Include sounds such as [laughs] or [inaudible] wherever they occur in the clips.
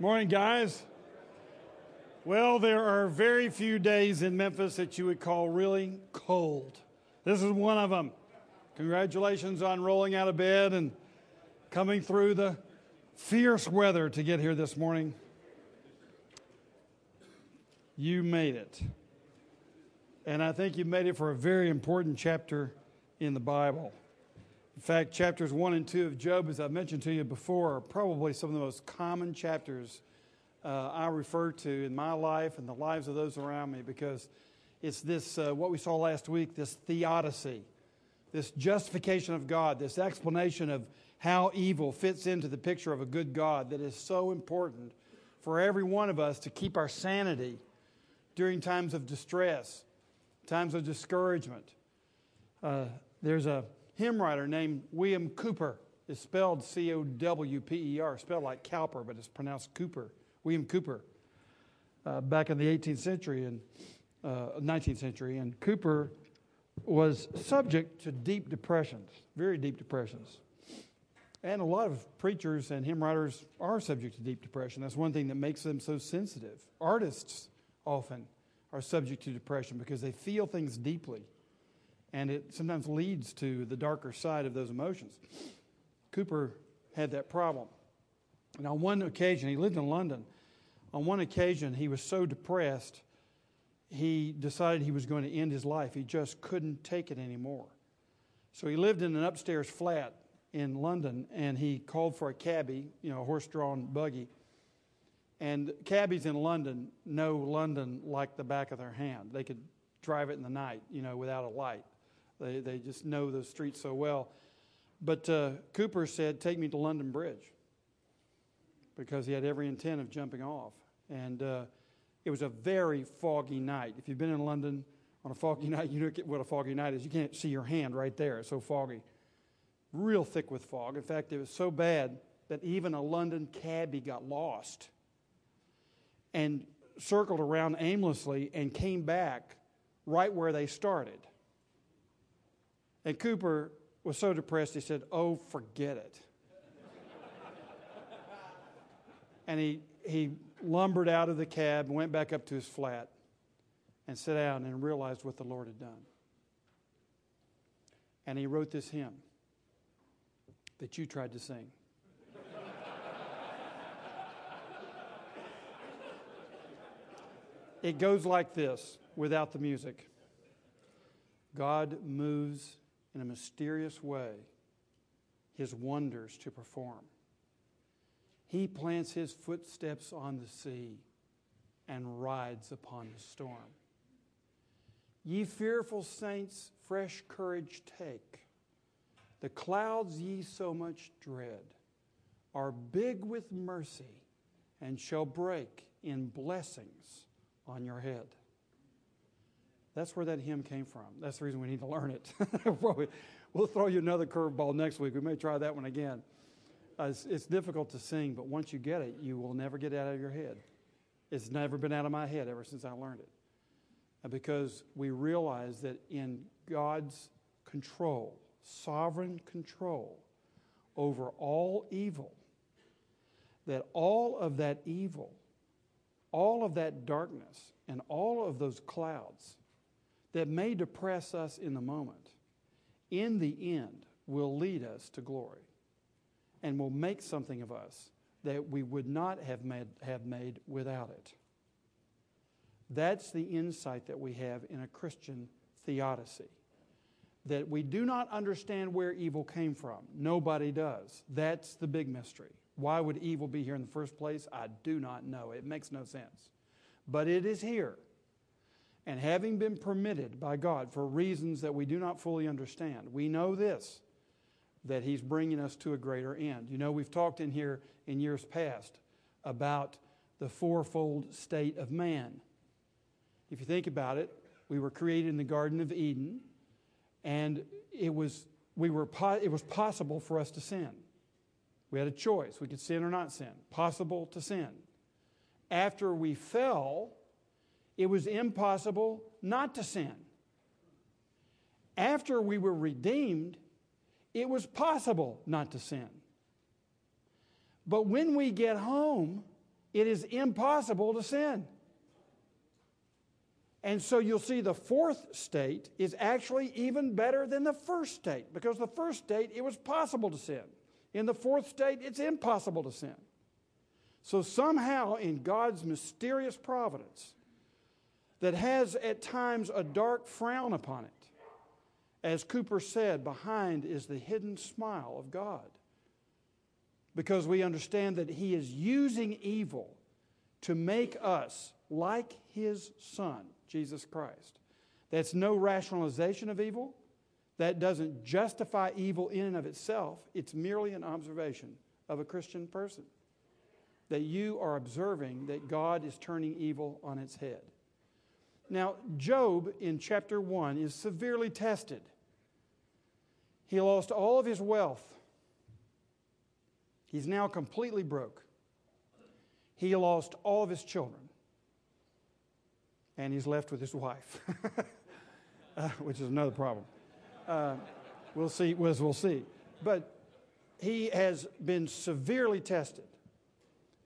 Morning, guys. Well, there are very few days in Memphis that you would call really cold. This is one of them. Congratulations on rolling out of bed and coming through the fierce weather to get here this morning. You made it. And I think you made it for a very important chapter in the Bible. In fact, chapters 1 and 2 of Job, as I've mentioned to you before, are probably some of the most common chapters uh, I refer to in my life and the lives of those around me because it's this, uh, what we saw last week, this theodicy, this justification of God, this explanation of how evil fits into the picture of a good God that is so important for every one of us to keep our sanity during times of distress, times of discouragement. Uh, there's a hymn writer named William Cooper. It's spelled C O W P E R, spelled like Cowper, but it's pronounced Cooper. William Cooper, uh, back in the 18th century and uh, 19th century, and Cooper was subject to deep depressions, very deep depressions. And a lot of preachers and hymn writers are subject to deep depression. That's one thing that makes them so sensitive. Artists often are subject to depression because they feel things deeply and it sometimes leads to the darker side of those emotions. Cooper had that problem. And on one occasion, he lived in London. On one occasion, he was so depressed, he decided he was going to end his life. He just couldn't take it anymore. So he lived in an upstairs flat in London, and he called for a cabbie, you know, a horse drawn buggy. And cabbies in London know London like the back of their hand. They could drive it in the night, you know, without a light. They, they just know those streets so well. But uh, Cowper said, Take me to London Bridge because he had every intent of jumping off. And uh, it was a very foggy night. If you've been in London on a foggy [laughs] night, you know what a foggy night is. You can't see your hand right there, it's so foggy. Real thick with fog. In fact, it was so bad that even a London cabbie got lost and circled around aimlessly and came back right where they started. And Cooper was so depressed, he said, Oh, forget it. [laughs] and he, he lumbered out of the cab and went back up to his flat and sat down and realized what the Lord had done. And he wrote this hymn that you tried to sing. [laughs] it goes like this without the music God moves in a mysterious way his wonders to perform. He plants his footsteps on the sea and rides upon the storm. Ye fearful saints, fresh courage take. The clouds ye so much dread are big with mercy and shall break in blessings on your head. That's where that hymn came from. That's the reason we need to learn it. [laughs] we'll throw you another curveball next week. We may try that one again. Uh, it's, it's, difficult to sing, but once you get it, you will never get it out of your head. It's never been out of my head ever since I learned it. Uh, because we realize that in God's control, sovereign control over all evil, that all of that evil, all of that darkness, and all of those clouds that may depress us in the moment, in the end, will lead us to glory and will make something of us that we would not have made, have made without it. That's the insight that we have in a Christian theodicy. That we do not understand where evil came from. Nobody does. That's the big mystery. Why would evil be here in the first place? I do not know. It makes no sense. But it is here. And having been permitted by God for reasons that we do not fully understand, we know this that He's bringing us to a greater end. You know, we've talked in here in years past about the fourfold state of man. If you think about it, we were created in the Garden of Eden, and it was, we were po- it was possible for us to sin. We had a choice. We could sin or not sin. Possible to sin. After we fell, it was impossible not to sin. After we were redeemed, it was possible not to sin. But when we get home, it is impossible to sin. And so you'll see the fourth state is actually even better than the first state because the first state, it was possible to sin. In the fourth state, it's impossible to sin. So somehow, in God's mysterious providence, that has at times a dark frown upon it, as Cooper said, behind is the hidden smile of God. Because we understand that He is using evil to make us like His Son, Jesus Christ. That's no rationalization of evil. That doesn't justify evil in and of itself. It's merely an observation of a Christian person. That you are observing that God is turning evil on its head. Now, Job in chapter 1 is severely tested. He lost all of his wealth. He's now completely broke. He lost all of his children. And he's left with his wife, [laughs] uh, which is another problem. Uh, we'll see, we'll see. But he has been severely tested.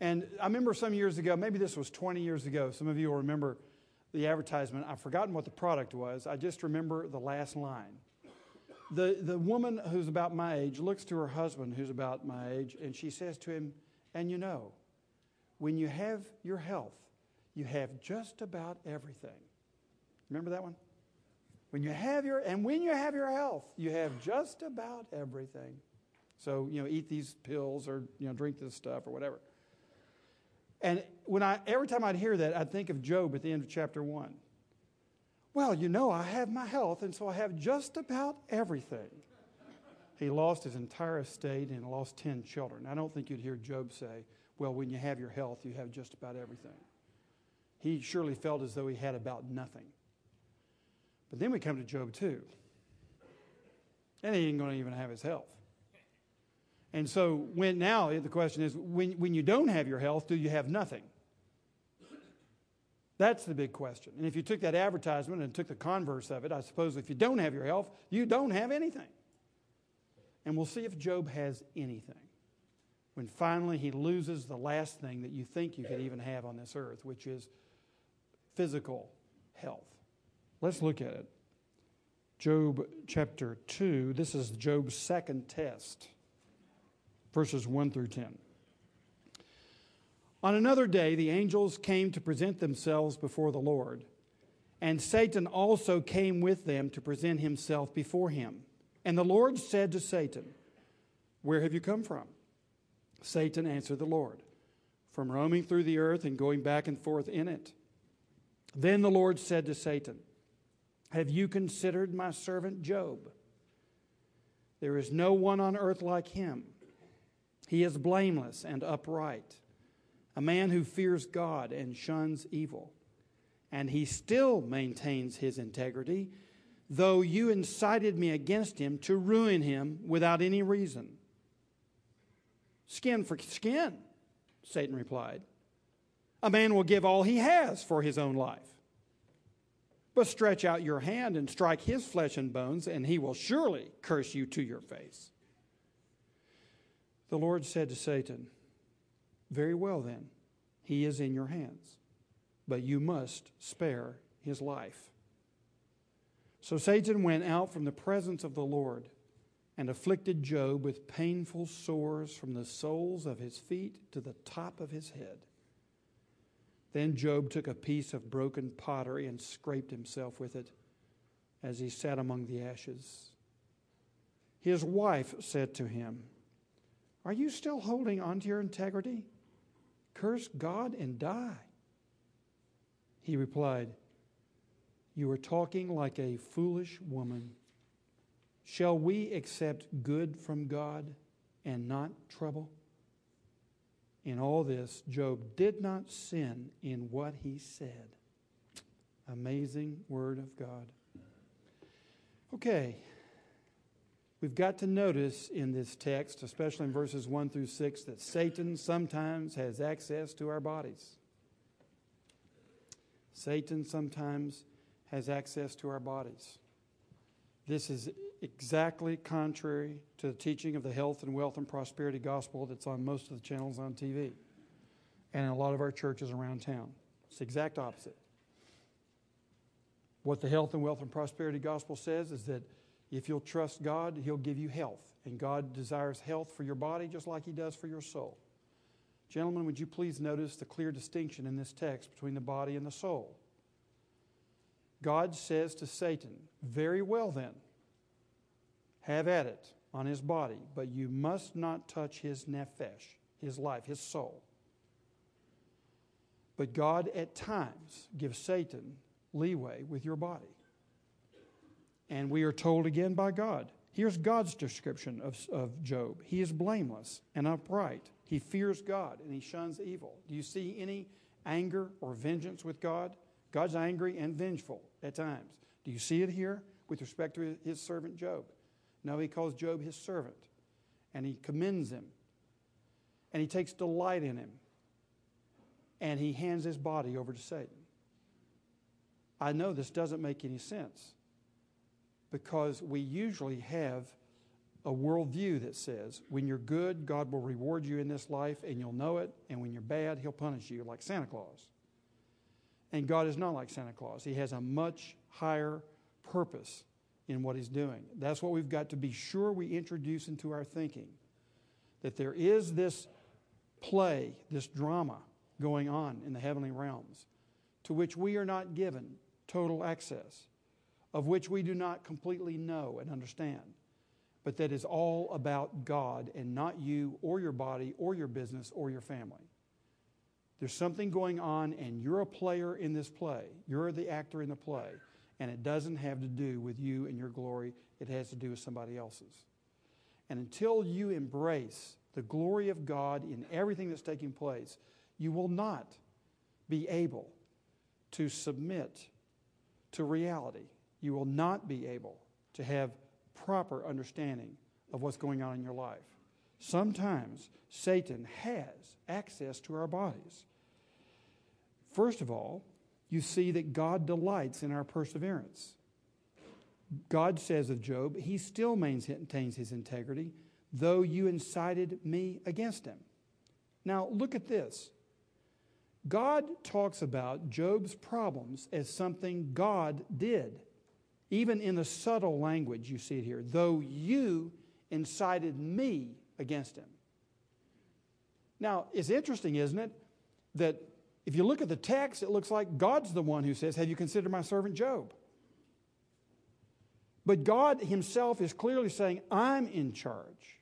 And I remember some years ago, maybe this was 20 years ago, some of you will remember the advertisement. I've forgotten what the product was. I just remember the last line. The, the woman who's about my age looks to her husband who's about my age and she says to him, And you know, when you have your health, you have just about everything. Remember that one? When you have your, and when you have your health, you have just about everything. So, you know, eat these pills or, you know, drink this stuff or whatever. And when I, every time I'd hear that, I'd think of Job at the end of chapter one. Well, you know, I have my health, and so I have just about everything. He lost his entire estate and lost 10 children. I don't think you'd hear Job say, Well, when you have your health, you have just about everything. He surely felt as though he had about nothing. But then we come to Job 2. And he ain't going to even have his health. And so when now the question is when, when you don't have your health, do you have nothing? That's the big question. And if you took that advertisement and took the converse of it, I suppose if you don't have your health, you don't have anything. And we'll see if Job has anything. When finally he loses the last thing that you think you could even have on this earth, which is physical health. Let's look at it. Job chapter 2, this is Job's second test, verses 1 through 10. On another day, the angels came to present themselves before the Lord, and Satan also came with them to present himself before him. And the Lord said to Satan, Where have you come from? Satan answered the Lord, From roaming through the earth and going back and forth in it. Then the Lord said to Satan, Have you considered my servant Job? There is no one on earth like him. He is blameless and upright a man who fears God and shuns evil. And he still maintains his integrity, though you incited me against him to ruin him without any reason. Skin for skin, Satan replied. A man will give all he has for his own life. But stretch out your hand and strike his flesh and bones, and he will surely curse you to your face. The Lord said to Satan, very well, then, he is in your hands, but you must spare his life. So Satan went out from the presence of the Lord and afflicted Job with painful sores from the soles of his feet to the top of his head. Then Job took a piece of broken pottery and scraped himself with it as he sat among the ashes. His wife said to him, Are you still holding on to your integrity? Curse God and die. He replied, You are talking like a foolish woman. Shall we accept good from God and not trouble? In all this, Job did not sin in what he said. Amazing word of God. Okay, We've got to notice in this text, especially in verses 1 through 6, that Satan sometimes has access to our bodies. Satan sometimes has access to our bodies. This is exactly contrary to the teaching of the health and wealth and prosperity gospel that's on most of the channels on TV. and in a lot of our churches around town. It's the exact opposite. What the health and wealth and prosperity gospel says is that if you'll trust God, He'll give you health. And God desires health for your body just like He does for your soul. Gentlemen, would you please notice the clear distinction in this text between the body and the soul? God says to Satan, Very well then, have at it on his body, but you must not touch his nephesh, his life, his soul. But God at times gives Satan leeway with your body. And we are told again by God. Here's God's description of, of Job. He is blameless and upright. He fears God and he shuns evil. Do you see any anger or vengeance with God? God's angry and vengeful at times. Do you see it here with respect to his servant Job? No, he calls Job his servant and he commends him and he takes delight in him and he hands his body over to Satan. I know this doesn't make any sense because we usually have a worldview that says when you're good, God will reward you in this life and you'll know it, and when you're bad, He'll punish you like Santa Claus. And God is not like Santa Claus, He has a much higher purpose in what He's doing. That's what we've got to be sure we introduce into our thinking that there is this play, this drama going on in the heavenly realms to which we are not given total access, of which we do not completely know and understand, but that is all about God and not you or your body or your business or your family. There's something going on, and you're a player in this play. You're the actor in the play, and it doesn't have to do with you and your glory, it has to do with somebody else's. And until you embrace the glory of God in everything that's taking place, you will not be able to submit to reality. You will not be able to have proper understanding of what's going on in your life. Sometimes Satan has access to our bodies. First of all, you see that God delights in our perseverance. God says of Job, he still maintains his integrity, though you incited me against him. Now, look at this. God talks about Job's problems as something God did. Even in the subtle language, you see it here, though you incited me against him. Now, it's interesting, isn't it, that if you look at the text, it looks like God's the one who says, Have you considered my servant Job? But God Himself is clearly saying, I'm in charge.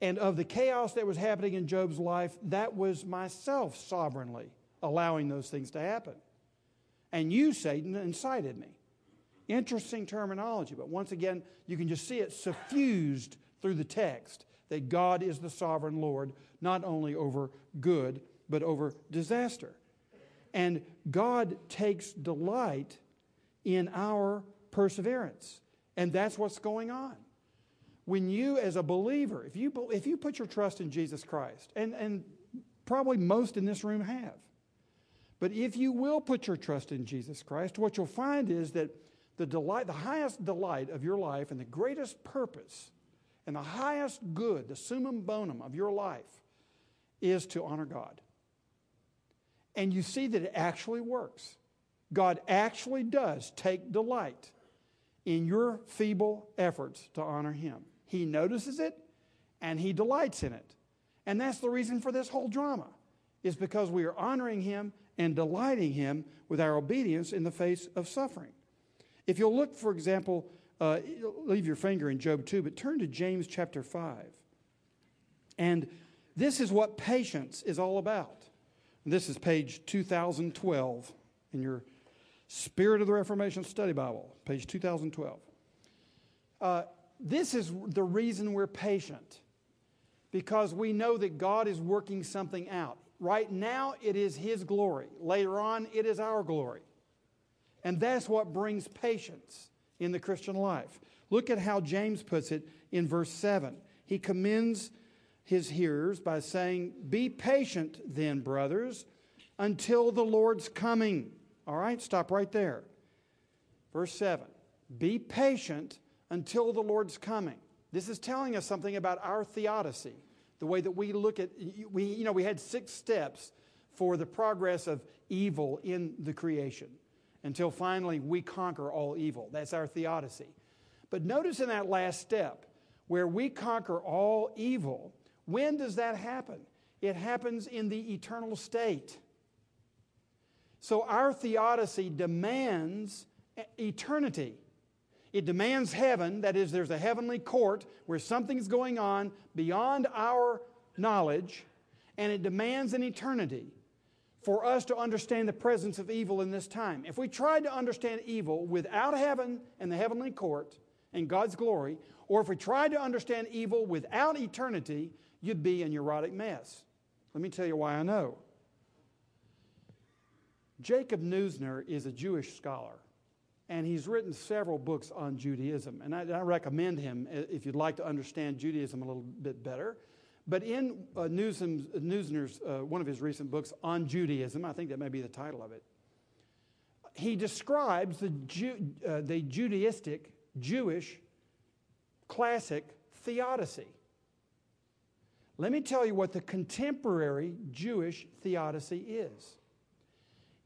And of the chaos that was happening in Job's life, that was myself sovereignly allowing those things to happen. And you, Satan, incited me. Interesting terminology, but once again, you can just see it suffused through the text that God is the sovereign Lord, not only over good, but over disaster. And God takes delight in our perseverance. And that's what's going on. When you, as a believer, if you, if you put your trust in Jesus Christ, and, and probably most in this room have, but if you will put your trust in Jesus Christ, what you'll find is that the delight, the highest delight of your life and the greatest purpose and the highest good, the summum bonum of your life, is to honor God and you see that it actually works. God actually does take delight in your feeble efforts to honor Him. He notices it and He delights in it. And that's the reason for this whole drama, is because we are honoring Him and delighting Him with our obedience in the face of suffering. If you'll look, for example, uh, leave your finger in Job 2, but turn to James chapter 5. And this is what patience is all about. This is page 2012 in your Spirit of the Reformation Study Bible, page 2012. Uh, this is the reason we're patient, because we know that God is working something out. Right now, it is His glory. Later on, it is our glory. And that's what brings patience in the Christian life. Look at how James puts it in verse 7. He commends his hearers by saying, Be patient then, brothers, until the Lord's coming. All right, stop right there. Verse 7 Be patient until the Lord's coming. This is telling us something about our theodicy, the way that we look at, we, you know, we had six steps for the progress of evil in the creation until finally we conquer all evil. That's our theodicy. But notice in that last step, where we conquer all evil, when does that happen? It happens in the eternal state. So our theodicy demands eternity. It demands heaven, that is, there's a heavenly court where something's going on beyond our knowledge, and it demands an eternity for us to understand the presence of evil in this time. If we tried to understand evil without heaven and the heavenly court and God's glory, or if we tried to understand evil without eternity, you'd be a neurotic mess. Let me tell you why I know. Jacob Neusner is a Jewish scholar, and he's written several books on Judaism. And I, I recommend him uh, if you'd like to understand Judaism a little bit better. But in uh, Neusner's, uh, one of his recent books on Judaism, I think that may be the title of it, he describes the, Ju- uh, the Judaistic, Jewish, classic theodicy. Let me tell you what the contemporary Jewish theodicy is.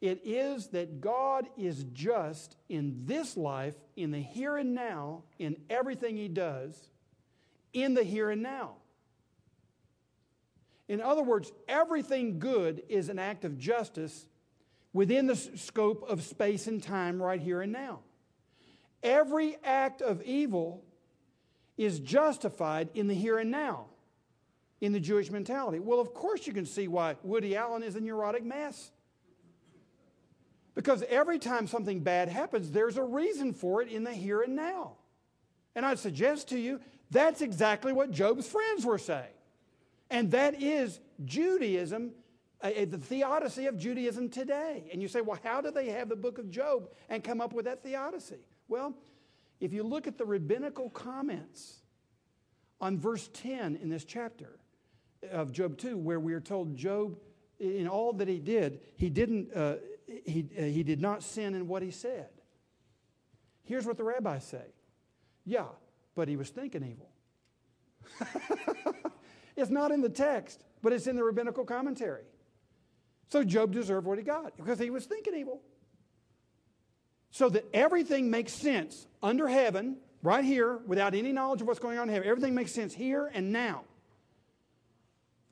It is that God is just in this life, in the here and now, in everything He does, in the here and now. In other words, everything good is an act of justice within the scope of space and time right here and now. Every act of evil is justified in the here and now in the Jewish mentality. Well, of course, you can see why Woody Allen is a neurotic mess. Because every time something bad happens, there's a reason for it in the here and now. And I'd suggest to you that's exactly what Job's friends were saying. And that is Judaism, uh, the theodicy of Judaism today. And you say, well, how do they have the book of Job and come up with that theodicy? Well, if you look at the rabbinical comments on verse 10 in this chapter of Job 2, where we are told Job, in all that he did, he, didn't, uh, he, uh, he did not sin in what he said. Here's what the rabbis say Yeah, but he was thinking evil. [laughs] It's not in the text, but it's in the rabbinical commentary. So Job deserved what he got because he was thinking evil. So that everything makes sense under heaven, right here, without any knowledge of what's going on in heaven. Everything makes sense here and now.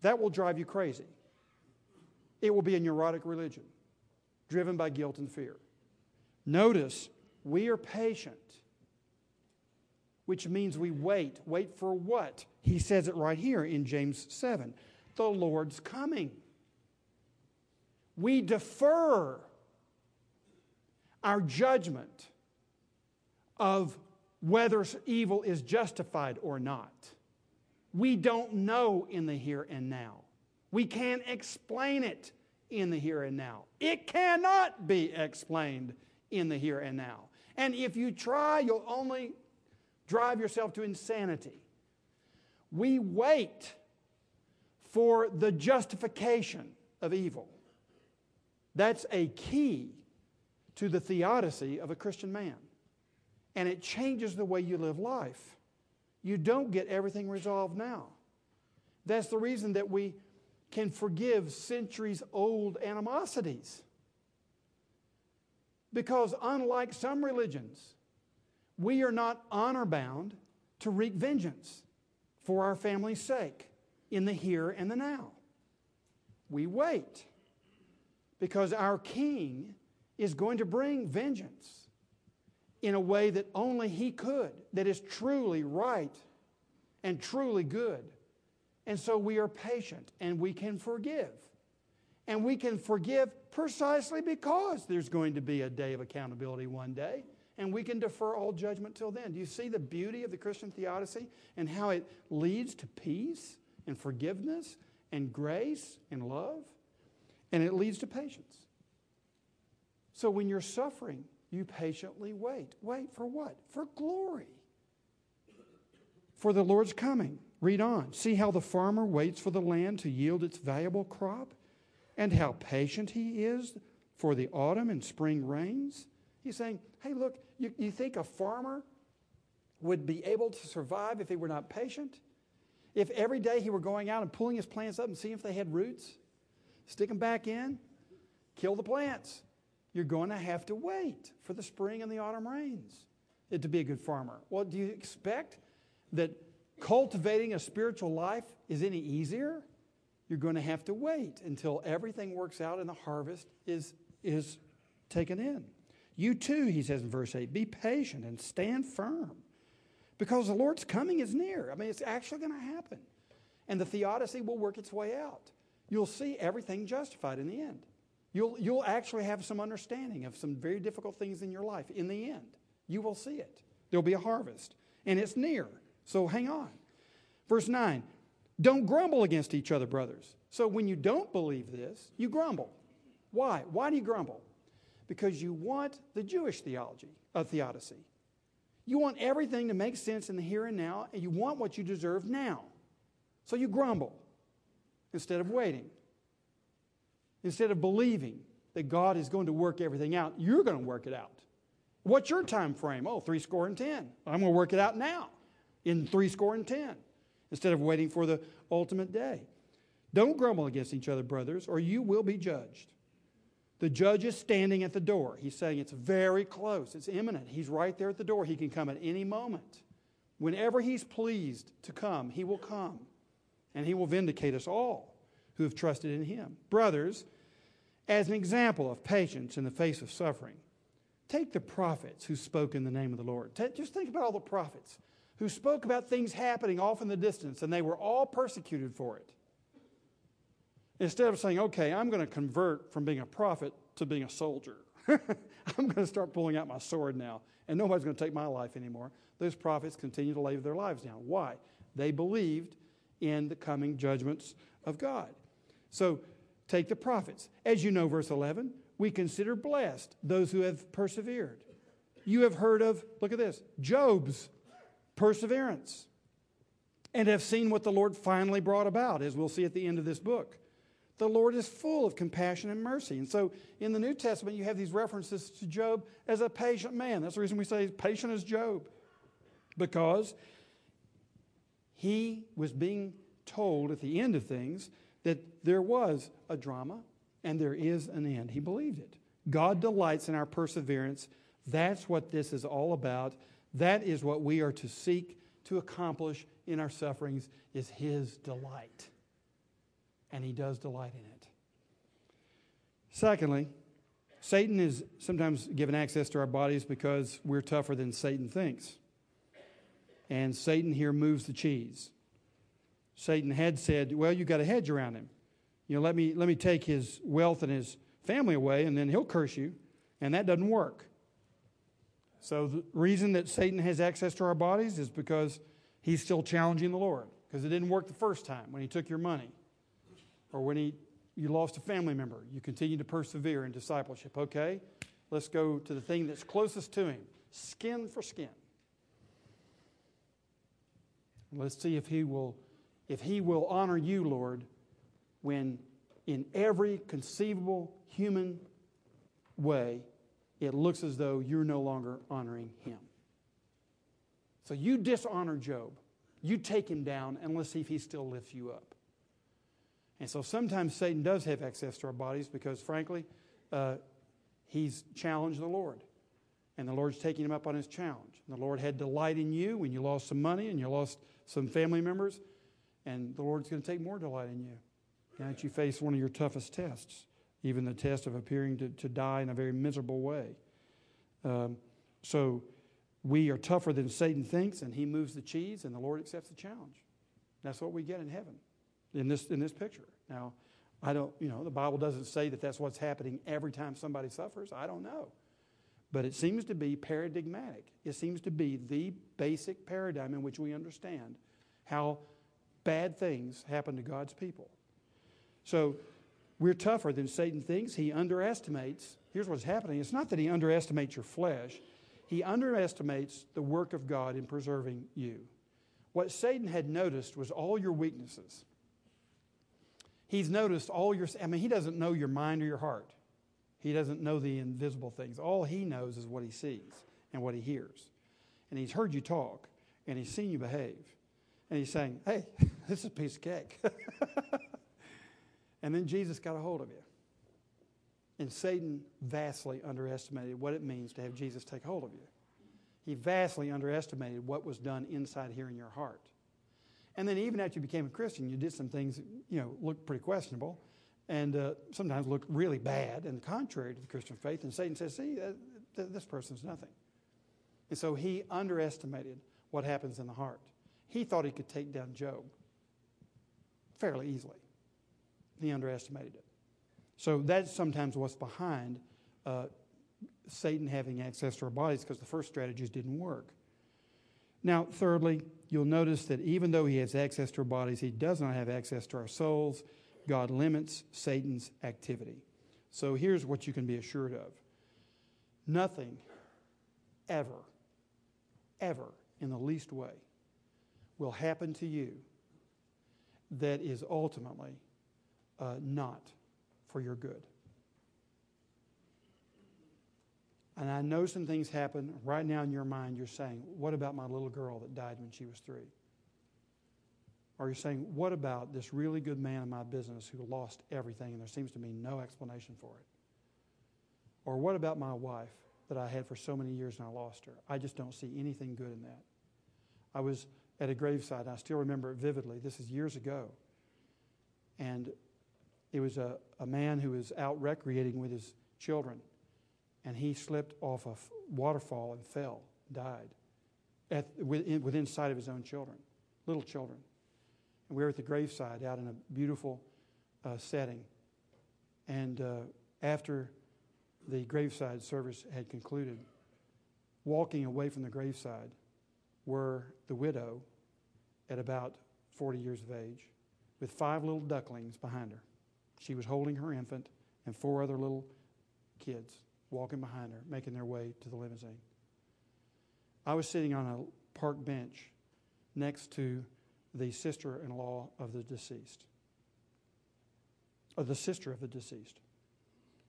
That will drive you crazy. It will be a neurotic religion driven by guilt and fear. Notice, we are patient which means we wait. Wait for what? He says it right here in James 7 the Lord's coming. We defer our judgment of whether evil is justified or not. We don't know in the here and now. We can't explain it in the here and now. It cannot be explained in the here and now. And if you try, you'll only drive yourself to insanity. We wait for the justification of evil. That's a key to the theodicy of a Christian man. And it changes the way you live life. You don't get everything resolved now. That's the reason that we can forgive centuries old animosities. Because unlike some religions, we are not honor bound to wreak vengeance for our family's sake in the here and the now. We wait because our King is going to bring vengeance in a way that only He could, that is truly right and truly good. And so we are patient and we can forgive. And we can forgive precisely because there's going to be a day of accountability one day and we can defer all judgment till then. Do you see the beauty of the Christian theodicy and how it leads to peace and forgiveness and grace and love? And it leads to patience. So when you're suffering, you patiently wait. Wait for what? For glory. For the Lord's coming. Read on. See how the farmer waits for the land to yield its valuable crop, and how patient he is for the autumn and spring rains. He's saying, hey, look, you, you think a farmer would be able to survive if he were not patient? If every day he were going out and pulling his plants up and seeing if they had roots? stick them back in, kill the plants. You're going to have to wait for the spring and the autumn rains it to be a good farmer. Well, do you expect that cultivating a spiritual life is any easier? You're going to have to wait until everything works out and the harvest is, is taken in. You too, he says in verse 8, be patient and stand firm because the Lord's coming is near. I mean, it's actually going to happen. And the theodicy will work its way out. You'll see everything justified in the end. You'll, you'll actually have some understanding of some very difficult things in your life in the end. You will see it. There'll be a harvest, and it's near. So hang on. Verse 9 Don't grumble against each other, brothers. So when you don't believe this, you grumble. Why? Why do you grumble? Because you want the Jewish theology of theodicy. You want everything to make sense in the here and now, and you want what you deserve now. So you grumble instead of waiting. Instead of believing that God is going to work everything out, you're going to work it out. What's your time frame? Oh, three score and ten. I'm going to work it out now in three score and ten instead of waiting for the ultimate day. Don't grumble against each other, brothers, or you will be judged. The judge is standing at the door. He's saying it's very close, it's imminent. He's right there at the door. He can come at any moment. Whenever he's pleased to come, he will come, and he will vindicate us all who have trusted in him. Brothers, as an example of patience in the face of suffering, take the prophets who spoke in the name of the Lord. Just think about all the prophets who spoke about things happening off in the distance, and they were all persecuted for it. Instead of saying, okay, I'm going to convert from being a prophet to being a soldier. [laughs] I'm going to start pulling out my sword now, and nobody's going to take my life anymore. Those prophets continue to lay their lives down. Why? They believed in the coming judgments of God. So take the prophets. As you know, verse 11, we consider blessed those who have persevered. You have heard of, look at this, Job's perseverance and have seen what the Lord finally brought about, as we'll see at the end of this book. The Lord is full of compassion and mercy. And so in the New Testament, you have these references to Job as a patient man. That's the reason we say patient as Job, because he was being told at the end of things that there was a drama and there is an end. He believed it. God delights in our perseverance. That's what this is all about. That is what we are to seek to accomplish in our sufferings is his delight and he does delight in it. Secondly, Satan is sometimes given access to our bodies because we're tougher than Satan thinks. And Satan here moves the cheese. Satan had said, Well, you've got a hedge around him. You know, let me, let me take his wealth and his family away, and then he'll curse you. And that doesn't work. So, the reason that Satan has access to our bodies is because he's still challenging the Lord, because it didn't work the first time when he took your money or when he, you lost a family member, you continue to persevere in discipleship. Okay, let's go to the thing that's closest to him skin for skin. Let's see if he will, if he will honor you, Lord, when in every conceivable human way it looks as though you're no longer honoring him. So you dishonor Job. You take him down and let's see if he still lifts you up. And so sometimes Satan does have access to our bodies because, frankly, uh, he's challenged the Lord. And the Lord's taking him up on his challenge. And the Lord had delight in you when you lost some money and you lost some family members. And the Lord's going to take more delight in you now that you face one of your toughest tests, even the test of appearing to, to die in a very miserable way. Um, so we are tougher than Satan thinks, and he moves the cheese, and the Lord accepts the challenge. That's what we get in heaven in this, in this picture. Now, I don't, you know, the Bible doesn't say that that's what's happening every time somebody suffers. I don't know. But it seems to be paradigmatic. It seems to be the basic paradigm in which we understand how bad things happen to God's people. So we're tougher than Satan thinks. He underestimates. Here's what's happening it's not that he underestimates your flesh, he underestimates the work of God in preserving you. What Satan had noticed was all your weaknesses. He's noticed all your, I mean, he doesn't know your mind or your heart. He doesn't know the invisible things. All he knows is what he sees and what he hears. And he's heard you talk and he's seen you behave. And he's saying, hey, [laughs] this is a piece of cake. [laughs] And then Jesus got a hold of you. And Satan vastly underestimated what it means to have Jesus take hold of you. He vastly underestimated what was done inside here in your heart. And then even after you became a Christian, you did some things that, you know, looked pretty questionable and uh, sometimes looked really bad and contrary to the Christian faith. And Satan says, see, th- this person's nothing. And so he underestimated what happens in the heart. He thought he could take down Job fairly easily. He underestimated it. So that's sometimes what's behind uh, Satan having access to our bodies because the first strategies didn't work. Now, thirdly, you'll notice that even though he has access to our bodies, he does not have access to our souls. God limits Satan's activity. So here's what you can be assured of nothing ever, ever in the least way will happen to you that is ultimately uh, not for your good. And I know some things happen right now in your mind. You're saying, What about my little girl that died when she was three? Or you're saying, What about this really good man in my business who lost everything and there seems to be no explanation for it? Or what about my wife that I had for so many years and I lost her? I just don't see anything good in that. I was at a graveside, and I still remember it vividly. This is years ago. And it was a, a man who was out recreating with his children, and he slipped off a waterfall and fell, died, at, within, within sight of his own children, little children. And we were at the graveside out in a beautiful uh, setting. And uh, after the graveside service had concluded, walking away from the graveside were the widow at about 40 years of age with five little ducklings behind her. She was holding her infant and four other little kids walking behind her, making their way to the limousine. I was sitting on a park bench next to the sister in law of the deceased, or the sister of the deceased.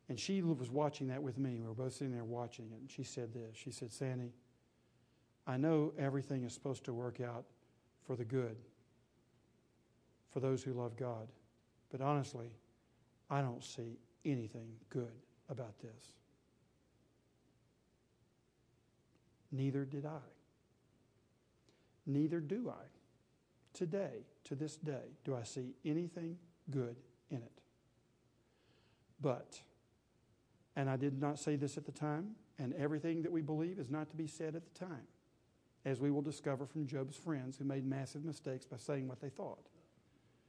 And she was watching that with me. We were both sitting there watching it. And she said this She said, Sandy, I know everything is supposed to work out for the good for those who love God. But honestly, I don't see anything good about this. Neither did I. Neither do I. Today, to this day, do I see anything good in it. But, and I did not say this at the time, and everything that we believe is not to be said at the time, as we will discover from Job's friends who made massive mistakes by saying what they thought.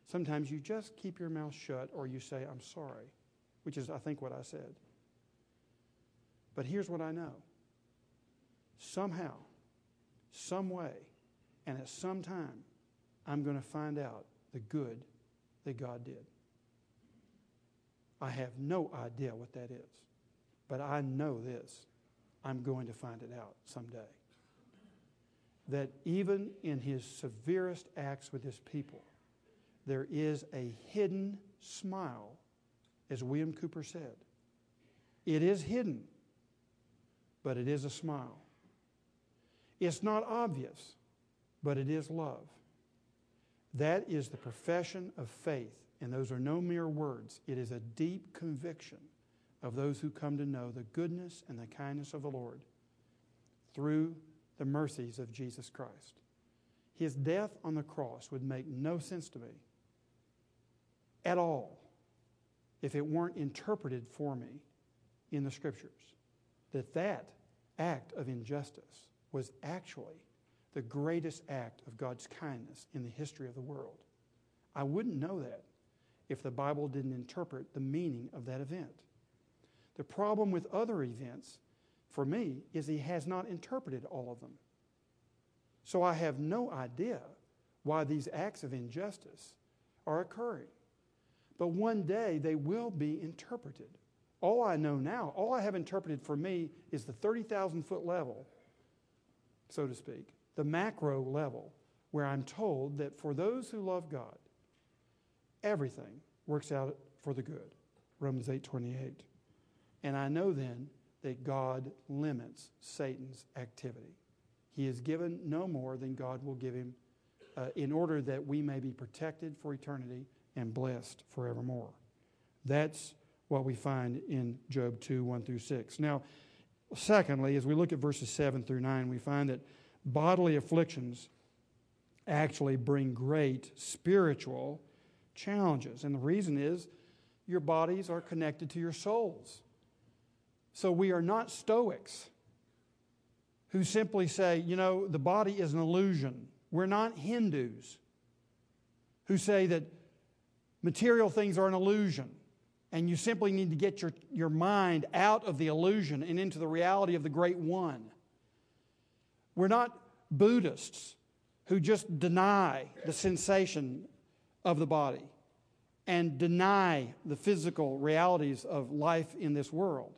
Sometimes you just keep your mouth shut or you say, I'm sorry, which is, I think, what I said. But here's what I know somehow, some way, and at some time, I'm going to find out the good that God did. I have no idea what that is, but I know this. I'm going to find it out someday. That even in his severest acts with his people, there is a hidden smile, as William Cooper said. It is hidden, but it is a smile. It's not obvious, but it is love. That is the profession of faith, and those are no mere words. It is a deep conviction of those who come to know the goodness and the kindness of the Lord through the mercies of Jesus Christ. His death on the cross would make no sense to me at all if it weren't interpreted for me in the scriptures that that act of injustice was actually the greatest act of God's kindness in the history of the world. I wouldn't know that if the Bible didn't interpret the meaning of that event. The problem with other events, for me, is he has not interpreted all of them. So I have no idea why these acts of injustice are occurring. But one day they will be interpreted. All I know now, all I have interpreted for me is the 30,000 foot level, so to speak, the macro level, where I'm told that for those who love God, everything works out for the good. Romans 8:28. And I know then that God limits Satan's activity. He is given no more than God will give him uh, in order that we may be protected for eternity and blessed forevermore. That's what we find in Job 2 1 through 6. Now, secondly, as we look at verses 7 through 9, we find that bodily afflictions actually bring great spiritual challenges. And the reason is your bodies are connected to your souls. So we are not Stoics who simply say, you know, the body is an illusion. We're not Hindus who say that material things are an illusion and you simply need to get your, your mind out of the illusion and into the reality of the great one. We're not Buddhists who just deny the sensation of the body and deny the physical realities of life in this world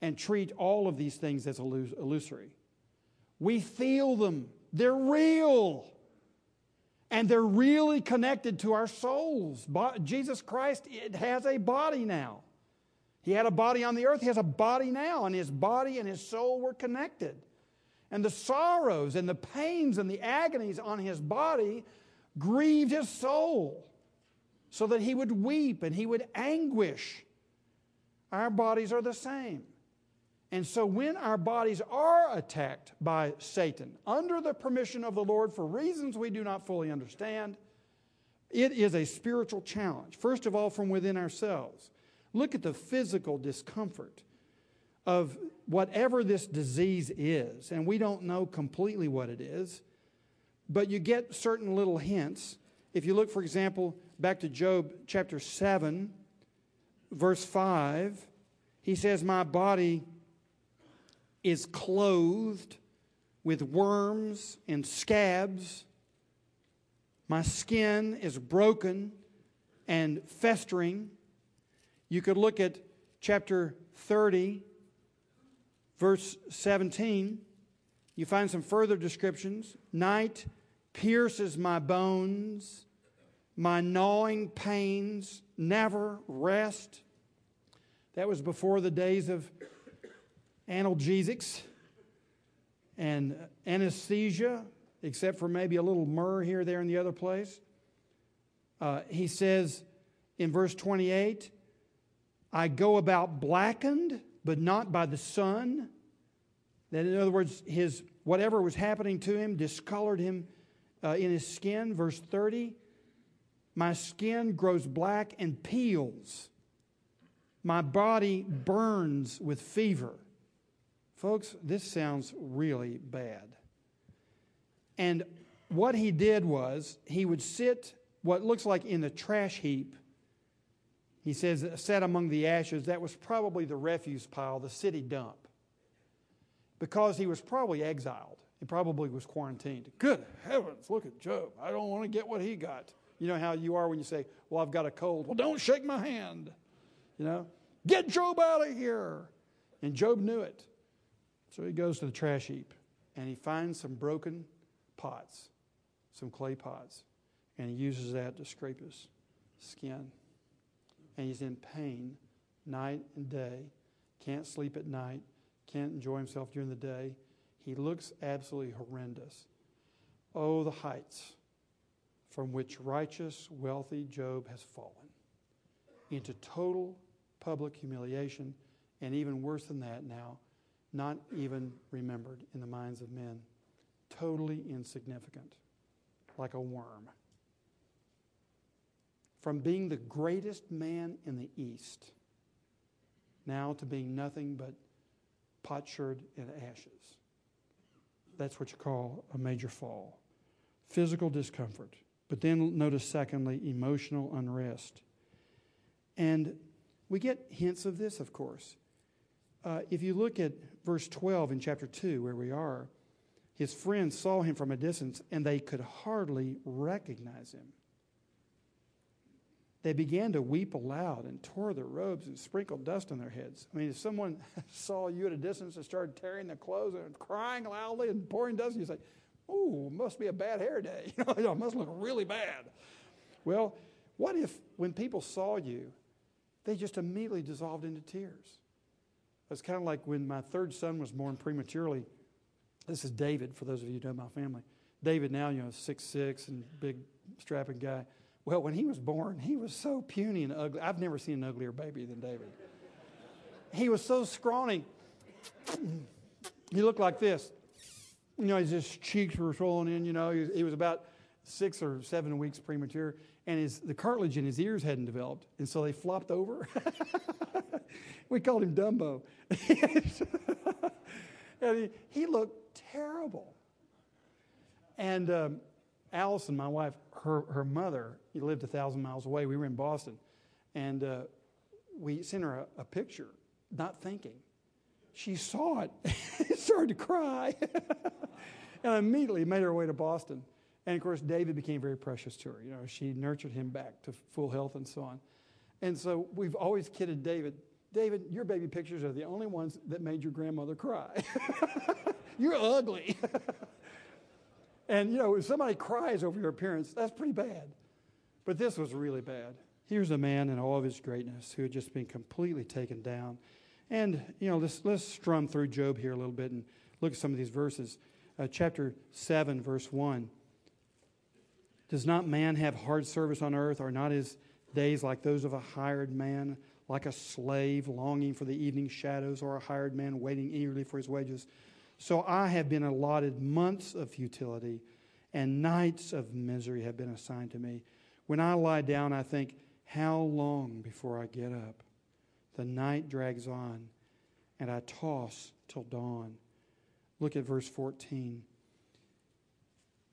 and treat all of these things as illusory. We feel them, they're real. And they're really connected to our souls. Jesus Christ has a body now. He had a body on the earth, he has a body now, and his body and his soul were connected. And the sorrows and the pains and the agonies on his body grieved his soul so that he would weep and he would anguish. Our bodies are the same. And so, when our bodies are attacked by Satan under the permission of the Lord for reasons we do not fully understand, it is a spiritual challenge. First of all, from within ourselves. Look at the physical discomfort of whatever this disease is. And we don't know completely what it is, but you get certain little hints. If you look, for example, back to Job chapter 7, verse 5, he says, My body is clothed with worms and scabs. My skin is broken and festering. You could look at chapter 30, verse 17. You find some further descriptions. Night pierces my bones, my gnawing pains never rest. That was before the days of analgesics and anesthesia, except for maybe a little myrrh here, there, and the other place. Uh, he says in verse 28 I go about blackened, but not by the sun. That, in other words, his whatever was happening to him discolored him uh, in his skin. Verse 30 My skin grows black and peels. My body burns with fever. Folks, this sounds really bad. And what he did was he would sit what looks like in the trash heap. He says, sat among the ashes. That was probably the refuse pile, the city dump. Because he was probably exiled. He probably was quarantined. Good heavens, look at Job. I don't want to get what he got. You know how you are when you say, Well, I've got a cold. Well, don't shake my hand. You know, get Job out of here. And Job knew it. So he goes to the trash heap and he finds some broken pots, some clay pots, and he uses that to scrape his skin. And he's in pain night and day, can't sleep at night, can't enjoy himself during the day. He looks absolutely horrendous. Oh, the heights from which righteous, wealthy Job has fallen into total public humiliation, and even worse than that now, not even remembered in the minds of men, totally insignificant, like a worm. From being the greatest man in the East, now to being nothing but potsherd and ashes. That's what you call a major fall. Physical discomfort. But then notice, secondly, emotional unrest. And we get hints of this, of course. Uh, if you look at verse 12 in chapter 2, where we are, his friends saw him from a distance and they could hardly recognize him. They began to weep aloud and tore their robes and sprinkled dust on their heads. I mean, if someone [laughs] saw you at a distance and started tearing their clothes and crying loudly and pouring dust, you say, Ooh, must be a bad hair day. [laughs] You know, it must look really bad." Well, what if when people saw you, they just immediately dissolved into tears? It's kind of like when my third son was born prematurely. This is David, for those of you who know my family. David now, you know, six six and big strapping guy. Well, when he was born, he was so puny and ugly. I've never seen an uglier baby than David. He was so scrawny. He looked like this. You know, his cheeks were swollen in. You know, he was, he was about six or seven weeks premature, and his, the cartilage in his ears hadn't developed, and so they flopped over. [laughs] we called him Dumbo. [laughs] and he, he, looked terrible. And um, Allison, my wife, her, her mother, he lived a thousand miles away. We were in Boston, and uh, we sent her a, a picture, not thinking. She saw it, [laughs] started to cry, and immediately made her way to Boston. And of course, David became very precious to her. You know, she nurtured him back to full health and so on. And so we've always kidded David David, your baby pictures are the only ones that made your grandmother cry. [laughs] You're ugly. [laughs] and, you know, if somebody cries over your appearance, that's pretty bad. But this was really bad. Here's a man in all of his greatness who had just been completely taken down. And, you know, let's, let's strum through Job here a little bit and look at some of these verses. Uh, chapter 7, verse 1. Does not man have hard service on earth? Are not his days like those of a hired man, like a slave longing for the evening shadows, or a hired man waiting eagerly for his wages? So I have been allotted months of futility, and nights of misery have been assigned to me. When I lie down, I think, How long before I get up? The night drags on, and I toss till dawn. Look at verse 14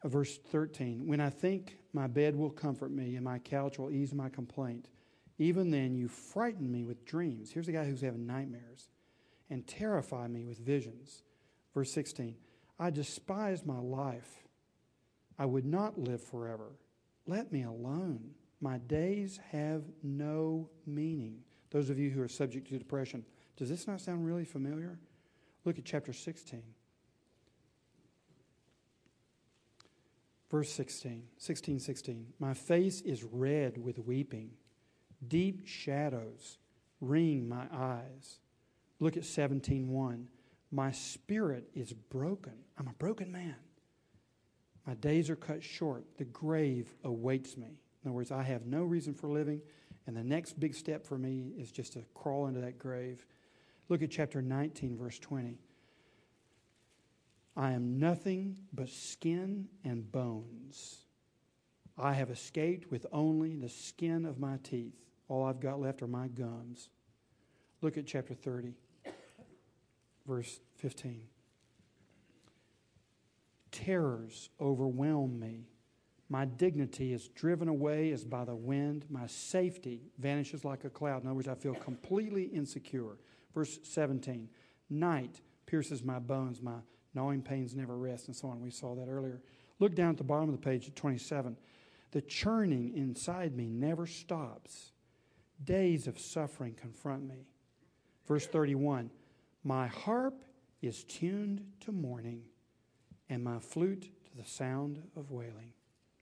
verse 13 When I think my bed will comfort me and my couch will ease my complaint, even then you frighten me with dreams. Here's a guy who's having nightmares and terrify me with visions. Verse 16 I despise my life. I would not live forever. Let me alone. My days have no meaning. Those of you who are subject to depression, does this not sound really familiar? Look at chapter 16. Verse 16, 16, 16. My face is red with weeping. Deep shadows ring my eyes. Look at 17:1. My spirit is broken. I'm a broken man. My days are cut short. The grave awaits me. In other words, I have no reason for living, and the next big step for me is just to crawl into that grave. Look at chapter 19, verse 20. I am nothing but skin and bones. I have escaped with only the skin of my teeth. All I've got left are my gums. Look at chapter 30, verse 15. Terrors overwhelm me. My dignity is driven away as by the wind. My safety vanishes like a cloud. In other words, I feel completely insecure. Verse 17 Night pierces my bones. My gnawing pains never rest, and so on. We saw that earlier. Look down at the bottom of the page at 27. The churning inside me never stops. Days of suffering confront me. Verse 31 My harp is tuned to mourning, and my flute to the sound of wailing.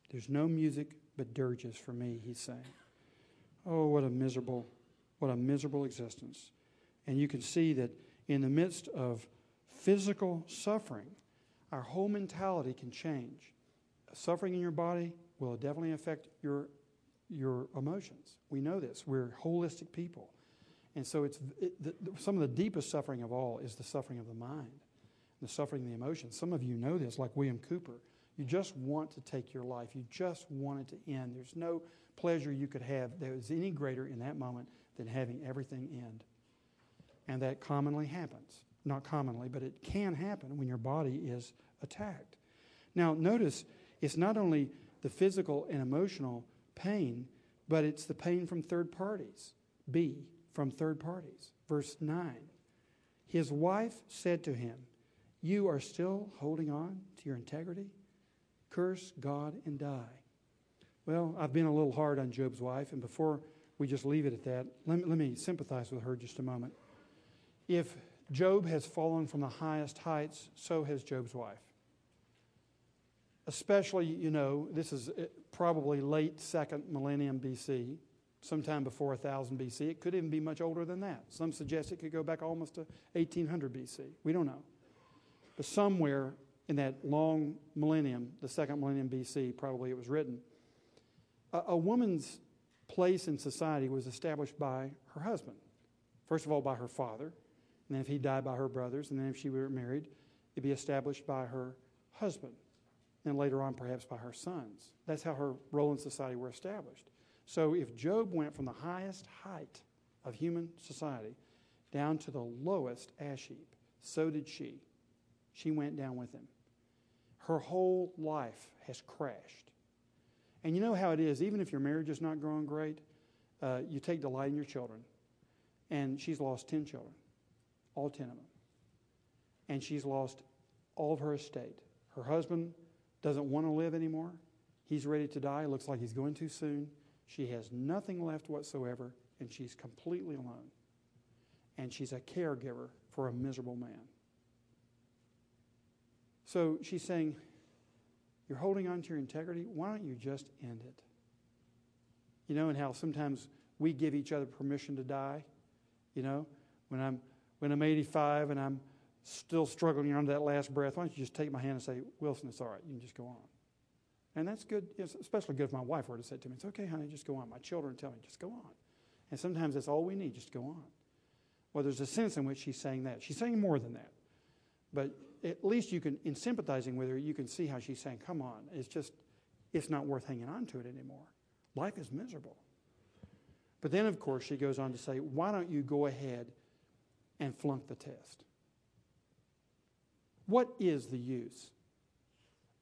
There's no music but dirges for me, he's saying. Oh, what a miserable, what a miserable existence. And you can see that in the midst of physical suffering, our whole mentality can change. Suffering in your body will definitely affect your, your emotions. We know this. We're holistic people. And so it's it, the, some of the deepest suffering of all is the suffering of the mind, the suffering of the emotions. Some of you know this, like William Cowper. You just want to take your life. You just want it to end. There's no pleasure you could have that is any greater in that moment than having everything end. And that commonly happens not commonly, but it can happen when your body is attacked. Now, notice it's not only the physical and emotional pain, but it's the pain from third parties. B, from third parties. Verse 9. His wife said to him, You are still holding on to your integrity? Curse God and die. Well, I've been a little hard on Job's wife, and before we just leave it at that, let me, let me sympathize with her just a moment. If Job has fallen from the highest heights, so has Job's wife. Especially, you know, this is uh, probably late second millennium BC, sometime before 1000 BC. It could even be much older than that. Some suggest it could go back almost to 1800 BC. We don't know. But somewhere in that long millennium, the second millennium BC, probably it was written. a, a woman's place in society was established by her husband. First of all, by her father, and then if he died, by her brothers, and then if she were married, it'd be established by her husband, and later on, perhaps by her sons. That's how her role in society were established. So if Job went from the highest height of human society down to the lowest ash heap, so did she. She went down with him. Her whole life has crashed. And you know how it is, even if your marriage is not growing great, uh, you take delight in your children. And she's lost 10 children, all 10 of them. And she's lost all of her estate. Her husband doesn't want to live anymore. He's ready to die. Looks like he's going too soon. She has nothing left whatsoever, and she's completely alone. And she's a caregiver for a miserable man. So she's saying, You're holding on to your integrity. Why don't you just end it? You know, and how sometimes we give each other permission to die. You know, when I'm when I'm 85 and I'm still struggling under that last breath, why don't you just take my hand and say, Wilson, it's all right. You can just go on. And that's good, it's especially good if my wife were to say to me, It's okay, honey, just go on. My children tell me, just go on. And sometimes that's all we need, just go on. Well, there's a sense in which she's saying that. She's saying more than that. But at least you can, in sympathizing with her, you can see how she's saying, Come on, it's just, it's not worth hanging on to it anymore. Life is miserable. But then, of course, she goes on to say, Why don't you go ahead and flunk the test? What is the use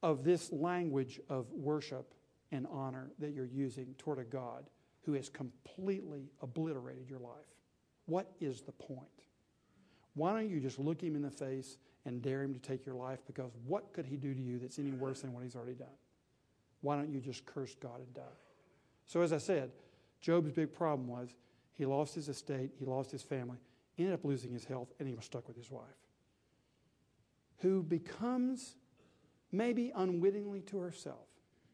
of this language of worship and honor that you're using toward a God who has completely obliterated your life? What is the point? Why don't you just look him in the face and dare him to take your life? Because what could he do to you that's any worse than what he's already done? Why don't you just curse God and die? So, as I said, Job's big problem was he lost his estate, he lost his family, ended up losing his health, and he was stuck with his wife, who becomes maybe unwittingly to herself,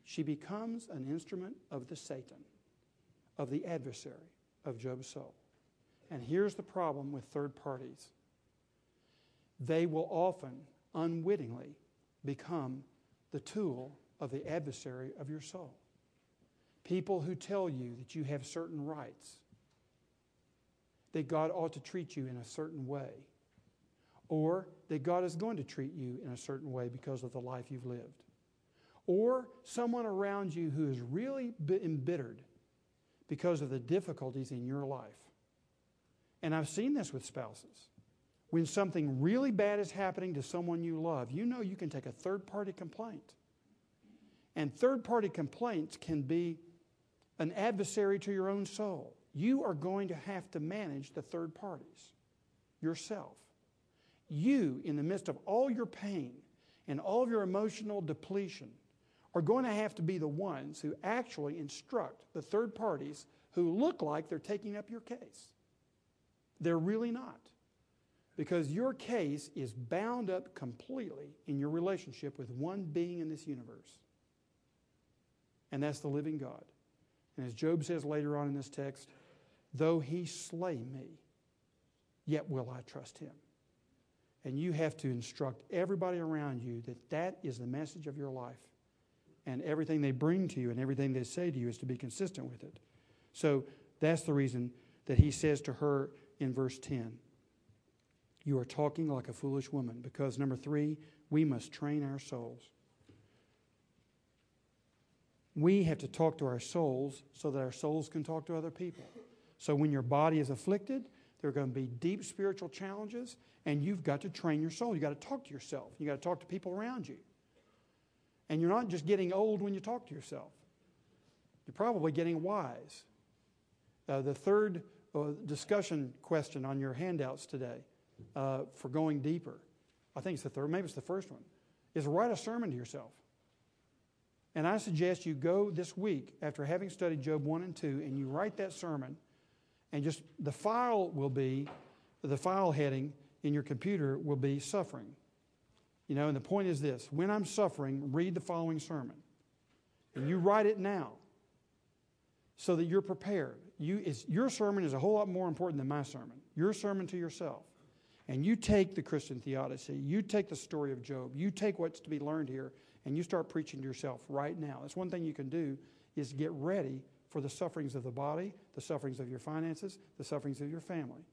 she becomes an instrument of the Satan, of the adversary of Job's soul. And here's the problem with third parties they will often, unwittingly, become the tool of the adversary of your soul. People who tell you that you have certain rights, that God ought to treat you in a certain way, or that God is going to treat you in a certain way because of the life you've lived. Or someone around you who is really embittered because of the difficulties in your life. And I've seen this with spouses. When something really bad is happening to someone you love, you know you can take a third party complaint. And third party complaints can be an adversary to your own soul. You are going to have to manage the third parties yourself you, in the midst of all your pain and all of your emotional depletion, are going to have to be the ones who actually instruct the third parties who look like they're taking up your case. They're really not. Because your case is bound up completely in your relationship with one being in this universe. And that's the living God. And as Job says later on in this text, though he slay me, yet will I trust him. And you have to instruct everybody around you that that is the message of your life. And everything they bring to you and everything they say to you is to be consistent with it. So that's the reason that he says to her in verse 10 You are talking like a foolish woman, because number three, we must train our souls. We have to talk to our souls so that our souls can talk to other people. So when your body is afflicted, there are going to be deep spiritual challenges, and you've got to train your soul. You've got to talk to yourself. You've got to talk to people around you. And you're not just getting old when you talk to yourself, you're probably getting wise. Uh, the third uh, discussion question on your handouts today uh, for going deeper, I think it's the third, maybe it's the first one, is write a sermon to yourself. And I suggest you go this week after having studied Job 1 and 2 and you write that sermon and just the file will be the file heading in your computer will be suffering. You know, and the point is this when I'm suffering, read the following sermon. And you write it now so that you're prepared. You, your sermon is a whole lot more important than my sermon. Your sermon to yourself. And you take the Christian theodicy, you take the story of Job, you take what's to be learned here, and you start preaching to yourself right now. That's one thing you can do is get ready for the sufferings of the body, the sufferings of your finances, the sufferings of your family.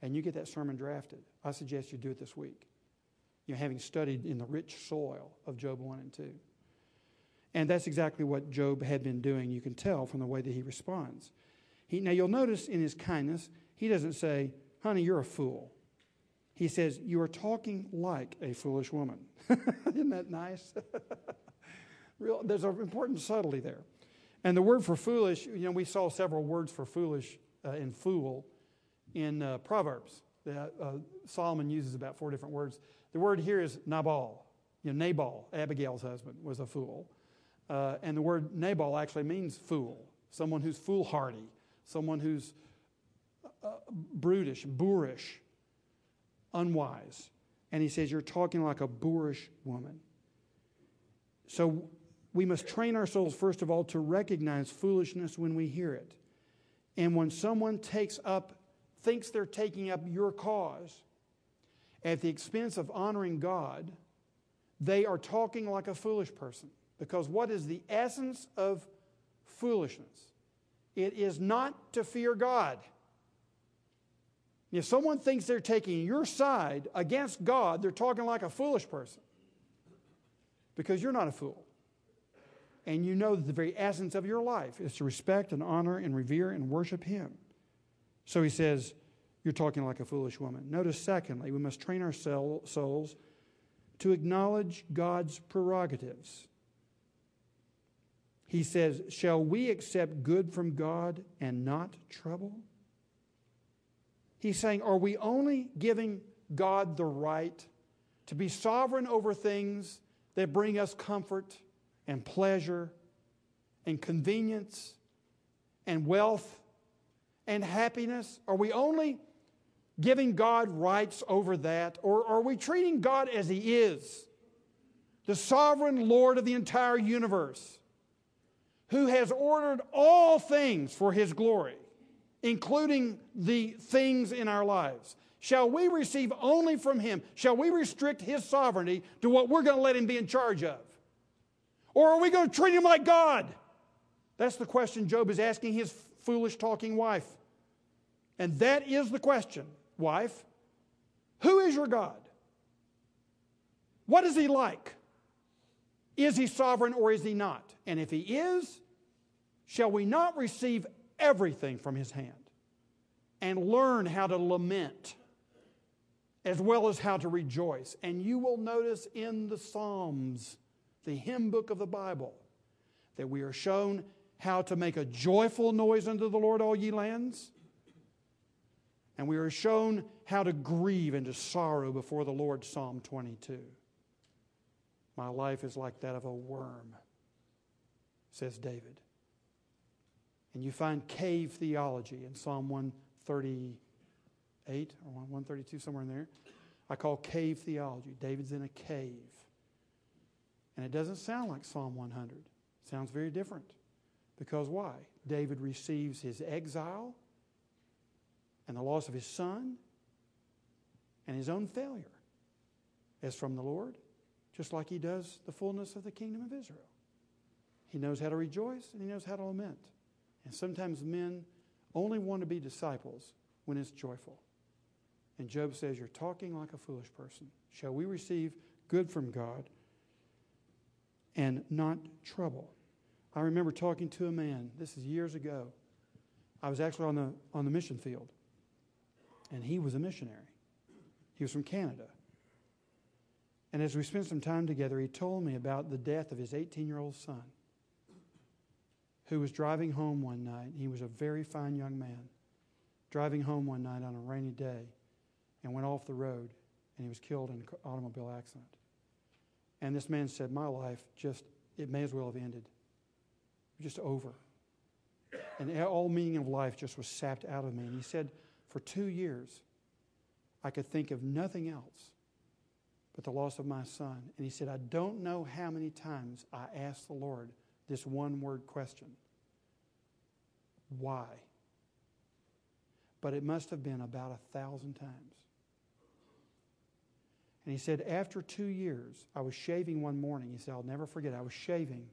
And you get that sermon drafted. I suggest you do it this week. You're having studied in the rich soil of Job 1 and 2. And that's exactly what Job had been doing. You can tell from the way that he responds. He, now, you'll notice in his kindness, he doesn't say, Honey, you're a fool. He says, You are talking like a foolish woman. [laughs] Isn't that nice? [laughs] Real, there's an important subtlety there. And the word for foolish, you know, we saw several words for foolish uh, and fool in uh, Proverbs. Uh, Solomon uses about four different words. The word here is Nabal. You know, Nabal, Abigail's husband, was a fool. Uh, and the word Nabal actually means fool, someone who's foolhardy, someone who's uh, brutish, boorish, unwise. And he says, You're talking like a boorish woman. So we must train ourselves, first of all, to recognize foolishness when we hear it. And when someone takes up, thinks they're taking up your cause at the expense of honoring God, they are talking like a foolish person. Because what is the essence of foolishness? It is not to fear God. If someone thinks they're taking your side against God, they're talking like a foolish person. Because you're not a fool. And you know that the very essence of your life is to respect and honor and revere and worship Him. So he says, You're talking like a foolish woman. Notice, secondly, we must train our souls to acknowledge God's prerogatives. He says, Shall we accept good from God and not trouble? He's saying, Are we only giving God the right to be sovereign over things that bring us comfort and pleasure and convenience and wealth and happiness? Are we only giving God rights over that? Or are we treating God as He is, the sovereign Lord of the entire universe? who has ordered all things for his glory, including the things in our lives. Shall we receive only from him? Shall we restrict his sovereignty to what we're going to let him be in charge of? Or are we going to treat him like God? That's the question Job is asking his foolish talking wife. And that is the question, wife. Who is your God? What is he like? Is he sovereign or is he not? And if he is, shall we not receive everything from his hand and learn how to lament as well as how to rejoice? And you will notice in the Psalms, the hymn book of the Bible, that we are shown how to make a joyful noise unto the Lord, all ye lands. And we are shown how to grieve and to sorrow before the Lord, Psalm 22. My life is like that of a worm, says David. And you find cave theology in Psalm 138 or 132, somewhere in there. I call cave theology. David's in a cave. And it doesn't sound like Psalm 100. It sounds very different. Because why? David receives his exile and the loss of his son and his own failure as from the Lord just like he does the fullness of the kingdom of Israel. He knows how to rejoice and he knows how to lament. And sometimes men only want to be disciples when it's joyful. And Job says, You're talking like a foolish person. Shall we receive good from God and not trouble? I remember talking to a man, this is years ago. I was actually on the, on the mission field, and he was a missionary. He was from Canada. And as we spent some time together, he told me about the death of his 18 year old son who was driving home one night. He was a very fine young man, driving home one night on a rainy day and went off the road and he was killed in an automobile accident. And this man said, My life just, it may as well have ended. Just over. And all meaning of life just was sapped out of me. And he said, For two years, I could think of nothing else but the loss of my son. And he said, I don't know how many times I asked the Lord this one word question Why? But it must have been about a thousand times. And he said, after two years, I was shaving one morning. He said, I'll never forget, I was shaving.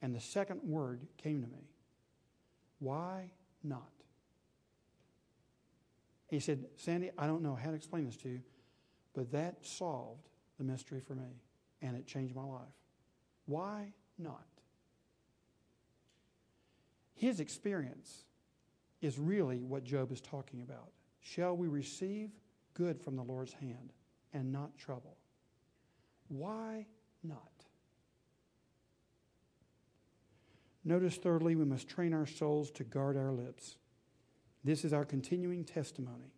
And the second word came to me Why not? He said, Sandy, I don't know how to explain this to you, but that solved the mystery for me, and it changed my life. Why not? His experience is really what Job is talking about. Shall we receive good from the Lord's hand and not trouble? Why not? Notice, thirdly, we must train our souls to guard our lips. This is our continuing testimony.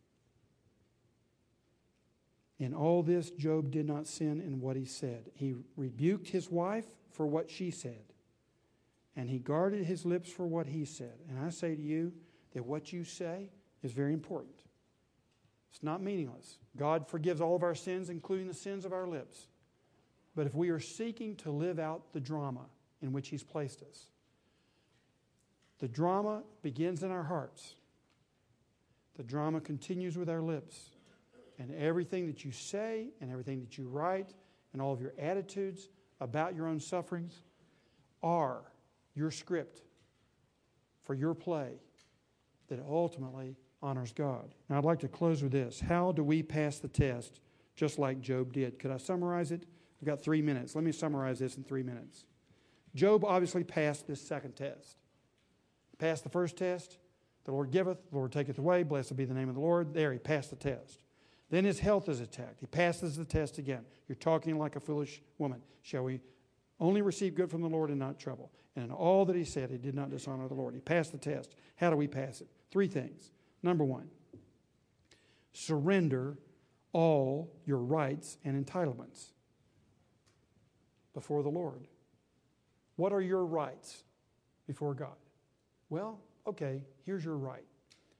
In all this, Job did not sin in what he said. He rebuked his wife for what she said, and he guarded his lips for what he said. And I say to you that what you say is very important. It's not meaningless. God forgives all of our sins, including the sins of our lips. But if we are seeking to live out the drama in which He's placed us, the drama begins in our hearts. The drama continues with our lips. And everything that you say and everything that you write and all of your attitudes about your own sufferings are your script for your play that ultimately honors God. Now, I'd like to close with this. How do we pass the test just like Job did? Could I summarize it? I've got three minutes. Let me summarize this in three minutes. Job obviously passed this second test. Passed the first test. The Lord giveth, the Lord taketh away. Blessed be the name of the Lord. There, he passed the test. Then his health is attacked. He passes the test again. You're talking like a foolish woman. Shall we only receive good from the Lord and not trouble? And in all that he said, he did not dishonor the Lord. He passed the test. How do we pass it? Three things. Number one, surrender all your rights and entitlements before the Lord. What are your rights before God? Well, okay, here's your right.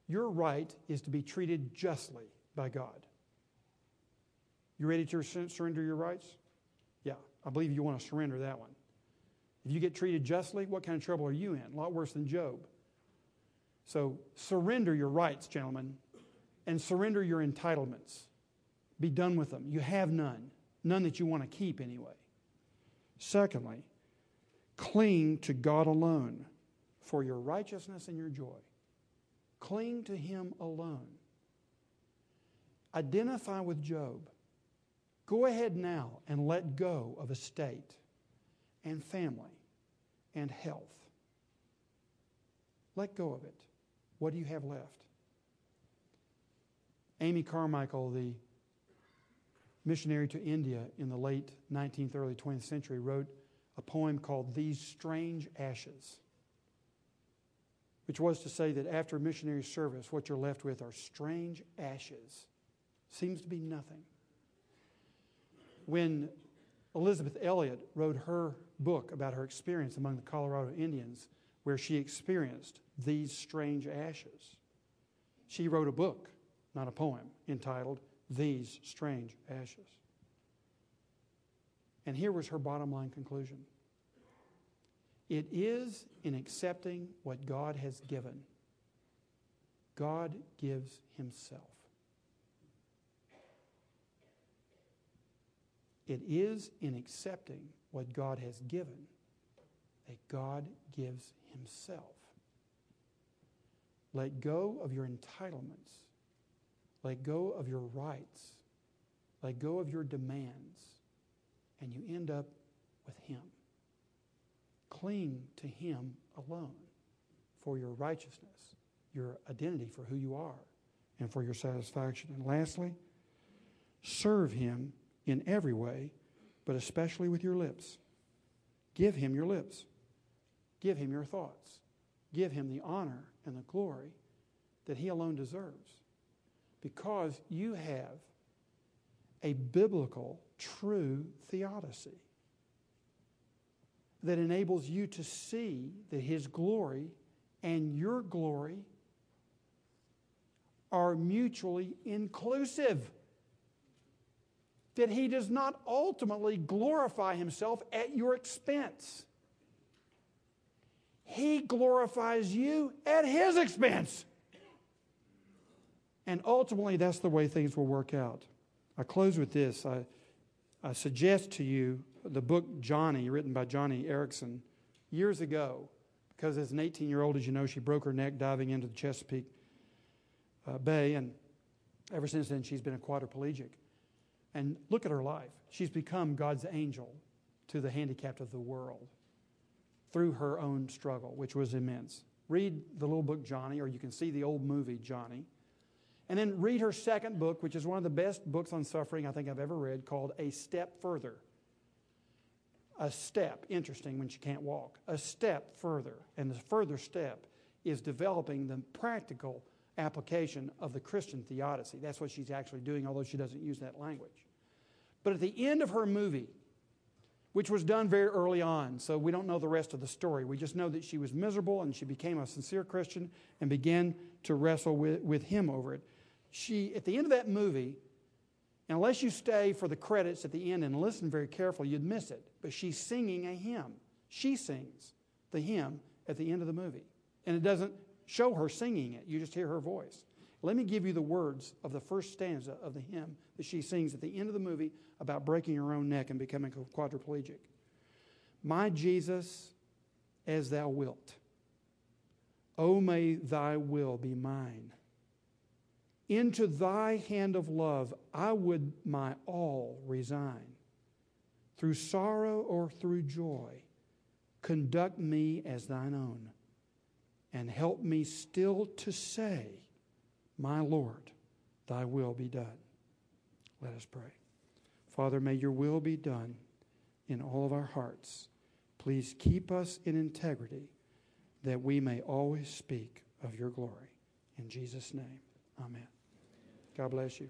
Your right is to be treated justly by God. You ready to surrender your rights? Yeah, I believe you want to surrender that one. If you get treated justly, what kind of trouble are you in? A lot worse than Job. So surrender your rights, gentlemen, and surrender your entitlements. Be done with them. You have none, none that you want to keep anyway. Secondly, cling to God alone for your righteousness and your joy. Cling to Him alone. Identify with Job. Go ahead now and let go of estate and family and health. Let go of it. What do you have left? Amy Carmichael, the missionary to India in the late 19th, early 20th century, wrote a poem called These Strange Ashes, which was to say that after missionary service, what you're left with are strange ashes. Seems to be nothing. When Elisabeth Elliot wrote her book about her experience among the Colorado Indians, where she experienced these strange ashes, she wrote a book, not a poem, entitled these strange ashes. And here was her bottom line conclusion it is in accepting what God has given. God gives Himself. It is in accepting what God has given that God gives Himself. Let go of your entitlements let go of your rights. Let go of your demands. And you end up with Him. Cling to Him alone for your righteousness, your identity for who you are, and for your satisfaction. And lastly, serve Him in every way, but especially with your lips. Give Him your lips. Give Him your thoughts. Give Him the honor and the glory that He alone deserves because you have a biblical, true theodicy that enables you to see that His glory and your glory are mutually inclusive. That He does not ultimately glorify Himself at your expense. He glorifies you at His expense. And ultimately, that's the way things will work out. I close with this. I, I suggest to you the book Joni, written by Joni Eareckson, years ago, because as an 18 year old, as you know, she broke her neck diving into the Chesapeake uh, Bay, and ever since then, she's been a quadriplegic. And look at her life. She's become God's angel to the handicapped of the world through her own struggle, which was immense. Read the little book Joni, or you can see the old movie Joni. And then read her second book, which is one of the best books on suffering I think I've ever read, called A Step Further. A step, interesting when she can't walk, a step further. And the further step is developing the practical application of the Christian theodicy. That's what she's actually doing, although she doesn't use that language. But at the end of her movie, which was done very early on, so we don't know the rest of the story. We just know that she was miserable and she became a sincere Christian and began to wrestle with, with him over it. She, at the end of that movie, unless you stay for the credits at the end and listen very carefully, you'd miss it. But she's singing a hymn. She sings the hymn at the end of the movie. And it doesn't show her singing it, you just hear her voice. Let me give you the words of the first stanza of the hymn that she sings at the end of the movie about breaking her own neck and becoming quadriplegic. My Jesus, as thou wilt, O may thy will be mine. Into thy hand of love I would my all resign. Through sorrow or through joy, conduct me as thine own, and help me still to say, My Lord, thy will be done. Let us pray. Father, may your will be done in all of our hearts. Please keep us in integrity that we may always speak of your glory. In Jesus' name, amen. God bless you.